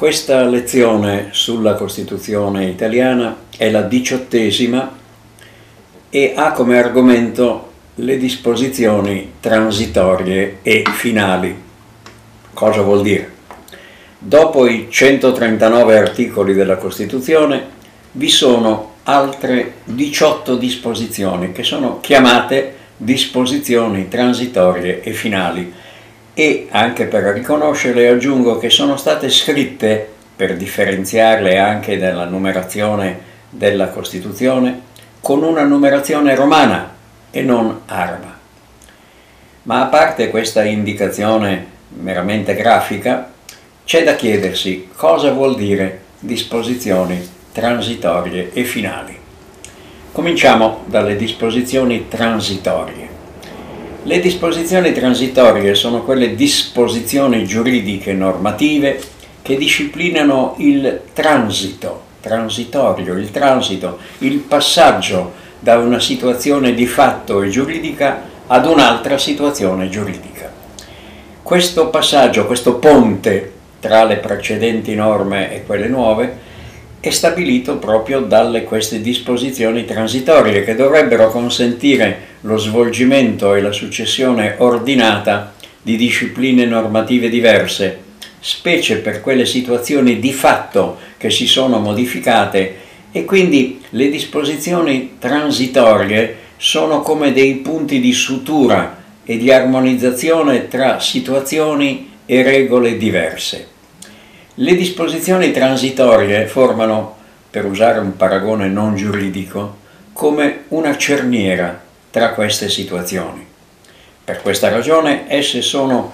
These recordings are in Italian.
Questa lezione sulla Costituzione italiana è la diciottesima e ha come argomento le disposizioni transitorie e finali. Cosa vuol dire? Dopo i 139 articoli della Costituzione vi sono altre 18 disposizioni che sono chiamate disposizioni transitorie e finali e anche per riconoscerle aggiungo che sono state scritte per differenziarle anche dalla numerazione della Costituzione con una numerazione romana e non araba. Ma a parte questa indicazione meramente grafica, c'è da chiedersi cosa vuol dire disposizioni transitorie e finali. Cominciamo dalle disposizioni transitorie. Le disposizioni transitorie sono quelle disposizioni giuridiche normative che disciplinano il transito, transitorio, il transito, il passaggio da una situazione di fatto e giuridica ad un'altra situazione giuridica. Questo passaggio, questo ponte tra le precedenti norme e quelle nuove, è stabilito proprio dalle queste disposizioni transitorie che dovrebbero consentire lo svolgimento e la successione ordinata di discipline normative diverse, specie per quelle situazioni di fatto che si sono modificate e quindi le disposizioni transitorie sono come dei punti di sutura e di armonizzazione tra situazioni e regole diverse. Le disposizioni transitorie formano, per usare un paragone non giuridico, come una cerniera tra queste situazioni. Per questa ragione esse sono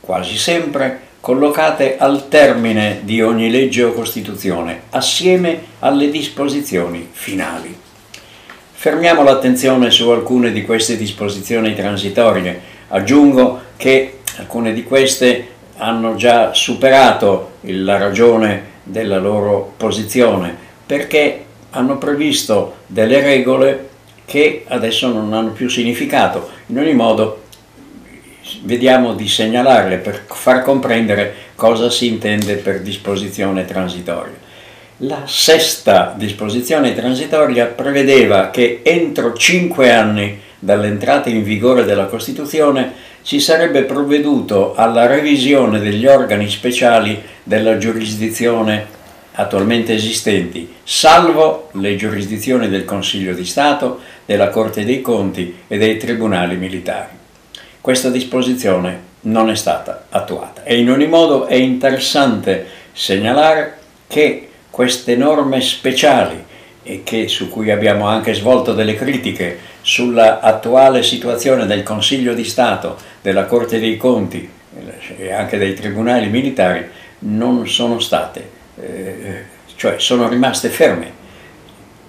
quasi sempre collocate al termine di ogni legge o Costituzione, assieme alle disposizioni finali. Fermiamo l'attenzione su alcune di queste disposizioni transitorie. Aggiungo che alcune di queste hanno già superato la ragione della loro posizione perché hanno previsto delle regole che adesso non hanno più significato. In ogni modo vediamo di segnalarle per far comprendere cosa si intende per disposizione transitoria. La sesta disposizione transitoria prevedeva che entro cinque anni dall'entrata in vigore della Costituzione si sarebbe provveduto alla revisione degli organi speciali della giurisdizione attualmente esistenti, salvo le giurisdizioni del Consiglio di Stato, della Corte dei Conti e dei tribunali militari. Questa disposizione non è stata attuata e in ogni modo è interessante segnalare che queste norme speciali e che, su cui abbiamo anche svolto delle critiche sulla attuale situazione del Consiglio di Stato, della Corte dei Conti e anche dei tribunali militari, non sono state, eh, cioè sono rimaste ferme.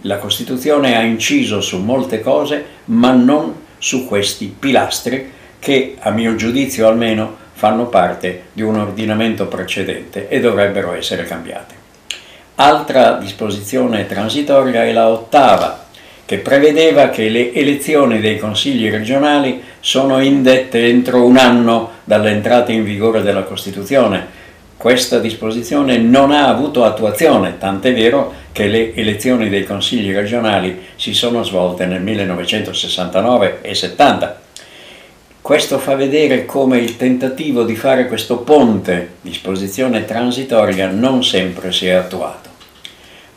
La Costituzione ha inciso su molte cose, ma non su questi pilastri che, a mio giudizio almeno, fanno parte di un ordinamento precedente e dovrebbero essere cambiate. Altra disposizione transitoria è la ottava, che prevedeva che le elezioni dei consigli regionali sono indette entro un anno dall'entrata in vigore della Costituzione. Questa disposizione non ha avuto attuazione, tant'è vero che le elezioni dei consigli regionali si sono svolte nel 1969 e 70. Questo fa vedere come il tentativo di fare questo ponte, disposizione transitoria, non sempre si è attuato.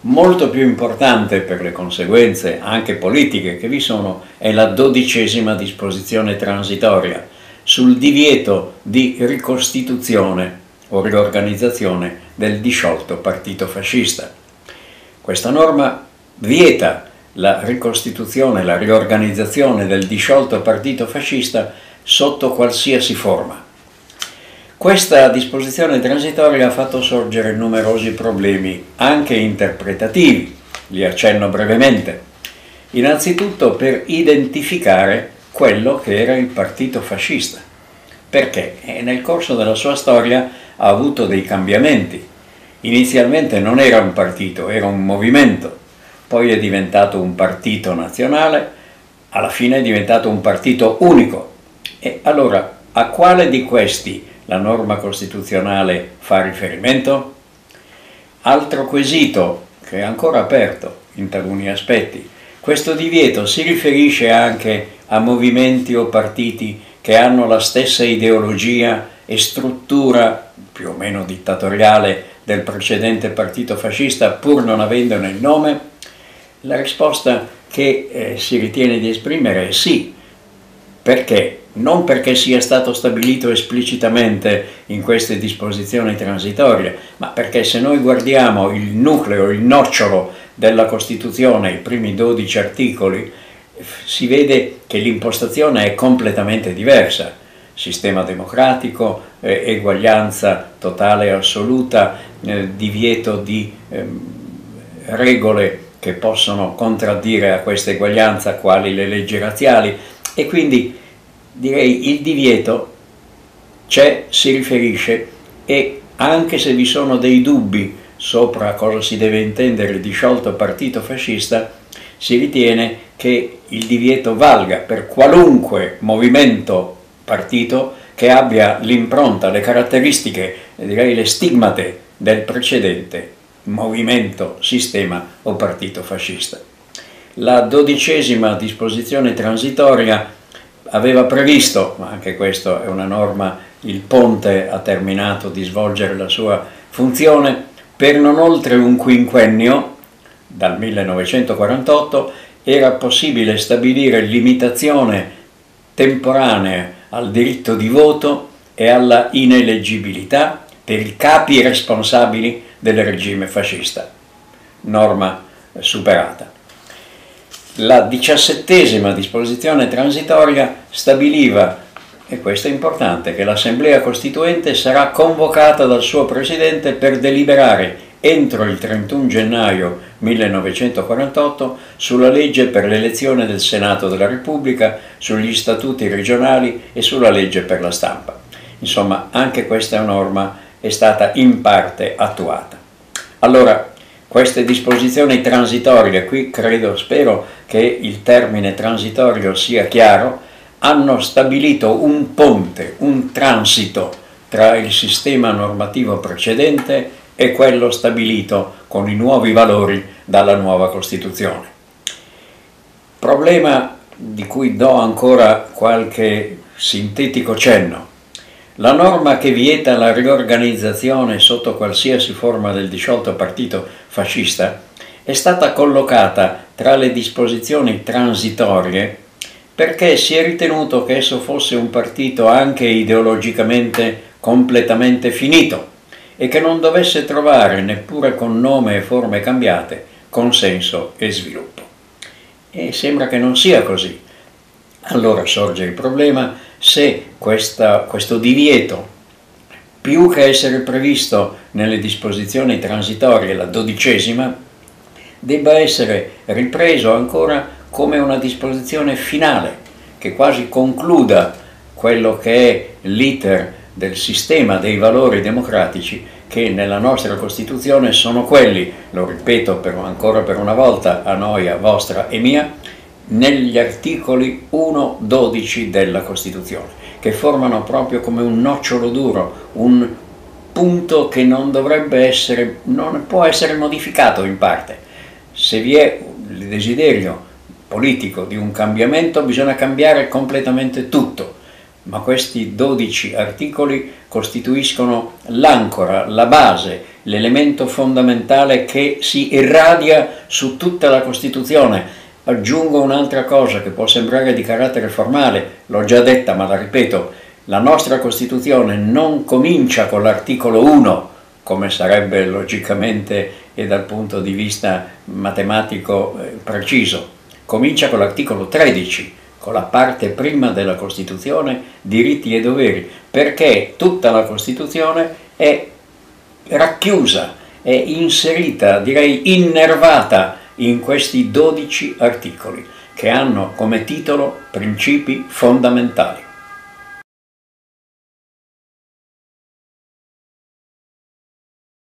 Molto più importante per le conseguenze anche politiche che vi sono è la dodicesima disposizione transitoria sul divieto di ricostituzione o riorganizzazione del disciolto partito fascista. Questa norma vieta la ricostituzione, la riorganizzazione del disciolto partito fascista sotto qualsiasi forma questa disposizione transitoria ha fatto sorgere numerosi problemi, anche interpretativi, li accenno brevemente. Innanzitutto per identificare quello che era il partito fascista, perché eh, nel corso della sua storia ha avuto dei cambiamenti. Inizialmente non era un partito, era un movimento, poi è diventato un partito nazionale, alla fine è diventato un partito unico. E allora a quale di questi la norma costituzionale fa riferimento? Altro quesito che è ancora aperto in taluni aspetti. Questo divieto si riferisce anche a movimenti o partiti che hanno la stessa ideologia e struttura più o meno dittatoriale del precedente partito fascista pur non avendone il nome? La risposta che eh, si ritiene di esprimere è sì. Perché? Non perché sia stato stabilito esplicitamente in queste disposizioni transitorie, ma perché se noi guardiamo il nucleo, il nocciolo della Costituzione, i primi 12 articoli, si vede che l'impostazione è completamente diversa. Sistema democratico, eh, eguaglianza totale e assoluta, eh, divieto di eh, regole che possono contraddire a questa eguaglianza, quali le leggi razziali, e quindi direi il divieto c'è, si riferisce e anche se vi sono dei dubbi sopra cosa si deve intendere di sciolto partito fascista, si ritiene che il divieto valga per qualunque movimento partito che abbia l'impronta, le caratteristiche, direi le stigmate del precedente movimento, sistema o partito fascista. La dodicesima disposizione transitoria aveva previsto, ma anche questa è una norma, il ponte ha terminato di svolgere la sua funzione, per non oltre un quinquennio, dal 1948, era possibile stabilire limitazione temporanea al diritto di voto e alla ineleggibilità per i capi responsabili del regime fascista, norma superata. La diciassettesima disposizione transitoria stabiliva, e questo è importante, che l'Assemblea Costituente sarà convocata dal suo Presidente per deliberare entro il 31 gennaio 1948 sulla legge per l'elezione del Senato della Repubblica, sugli statuti regionali e sulla legge per la stampa. Insomma, anche questa norma è stata in parte attuata. Allora, queste disposizioni transitorie, qui credo, spero che il termine transitorio sia chiaro, hanno stabilito un ponte, un transito tra il sistema normativo precedente e quello stabilito con i nuovi valori dalla nuova Costituzione. Problema di cui do ancora qualche sintetico cenno. La norma che vieta la riorganizzazione sotto qualsiasi forma del disciolto partito fascista è stata collocata tra le disposizioni transitorie perché si è ritenuto che esso fosse un partito anche ideologicamente completamente finito e che non dovesse trovare, neppure con nome e forme cambiate, consenso e sviluppo. E sembra che non sia così. Allora sorge il problema se questa, questo divieto, più che essere previsto nelle disposizioni transitorie, la dodicesima, debba essere ripreso ancora come una disposizione finale, che quasi concluda quello che è l'iter del sistema dei valori democratici che nella nostra Costituzione sono quelli, lo ripeto per, ancora per una volta a noia vostra e mia, negli articoli 1-12 della Costituzione, che formano proprio come un nocciolo duro, un punto che non dovrebbe essere, non può essere modificato in parte. Se vi è il desiderio politico di un cambiamento bisogna cambiare completamente tutto, ma questi 12 articoli costituiscono l'ancora, la base, l'elemento fondamentale che si irradia su tutta la Costituzione. Aggiungo un'altra cosa che può sembrare di carattere formale, l'ho già detta ma la ripeto, la nostra Costituzione non comincia con l'articolo 1, come sarebbe logicamente e dal punto di vista matematico eh, preciso, comincia con l'articolo 13, con la parte prima della Costituzione, diritti e doveri, perché tutta la Costituzione è racchiusa, è inserita, direi innervata in questi 12 articoli che hanno come titolo principi fondamentali.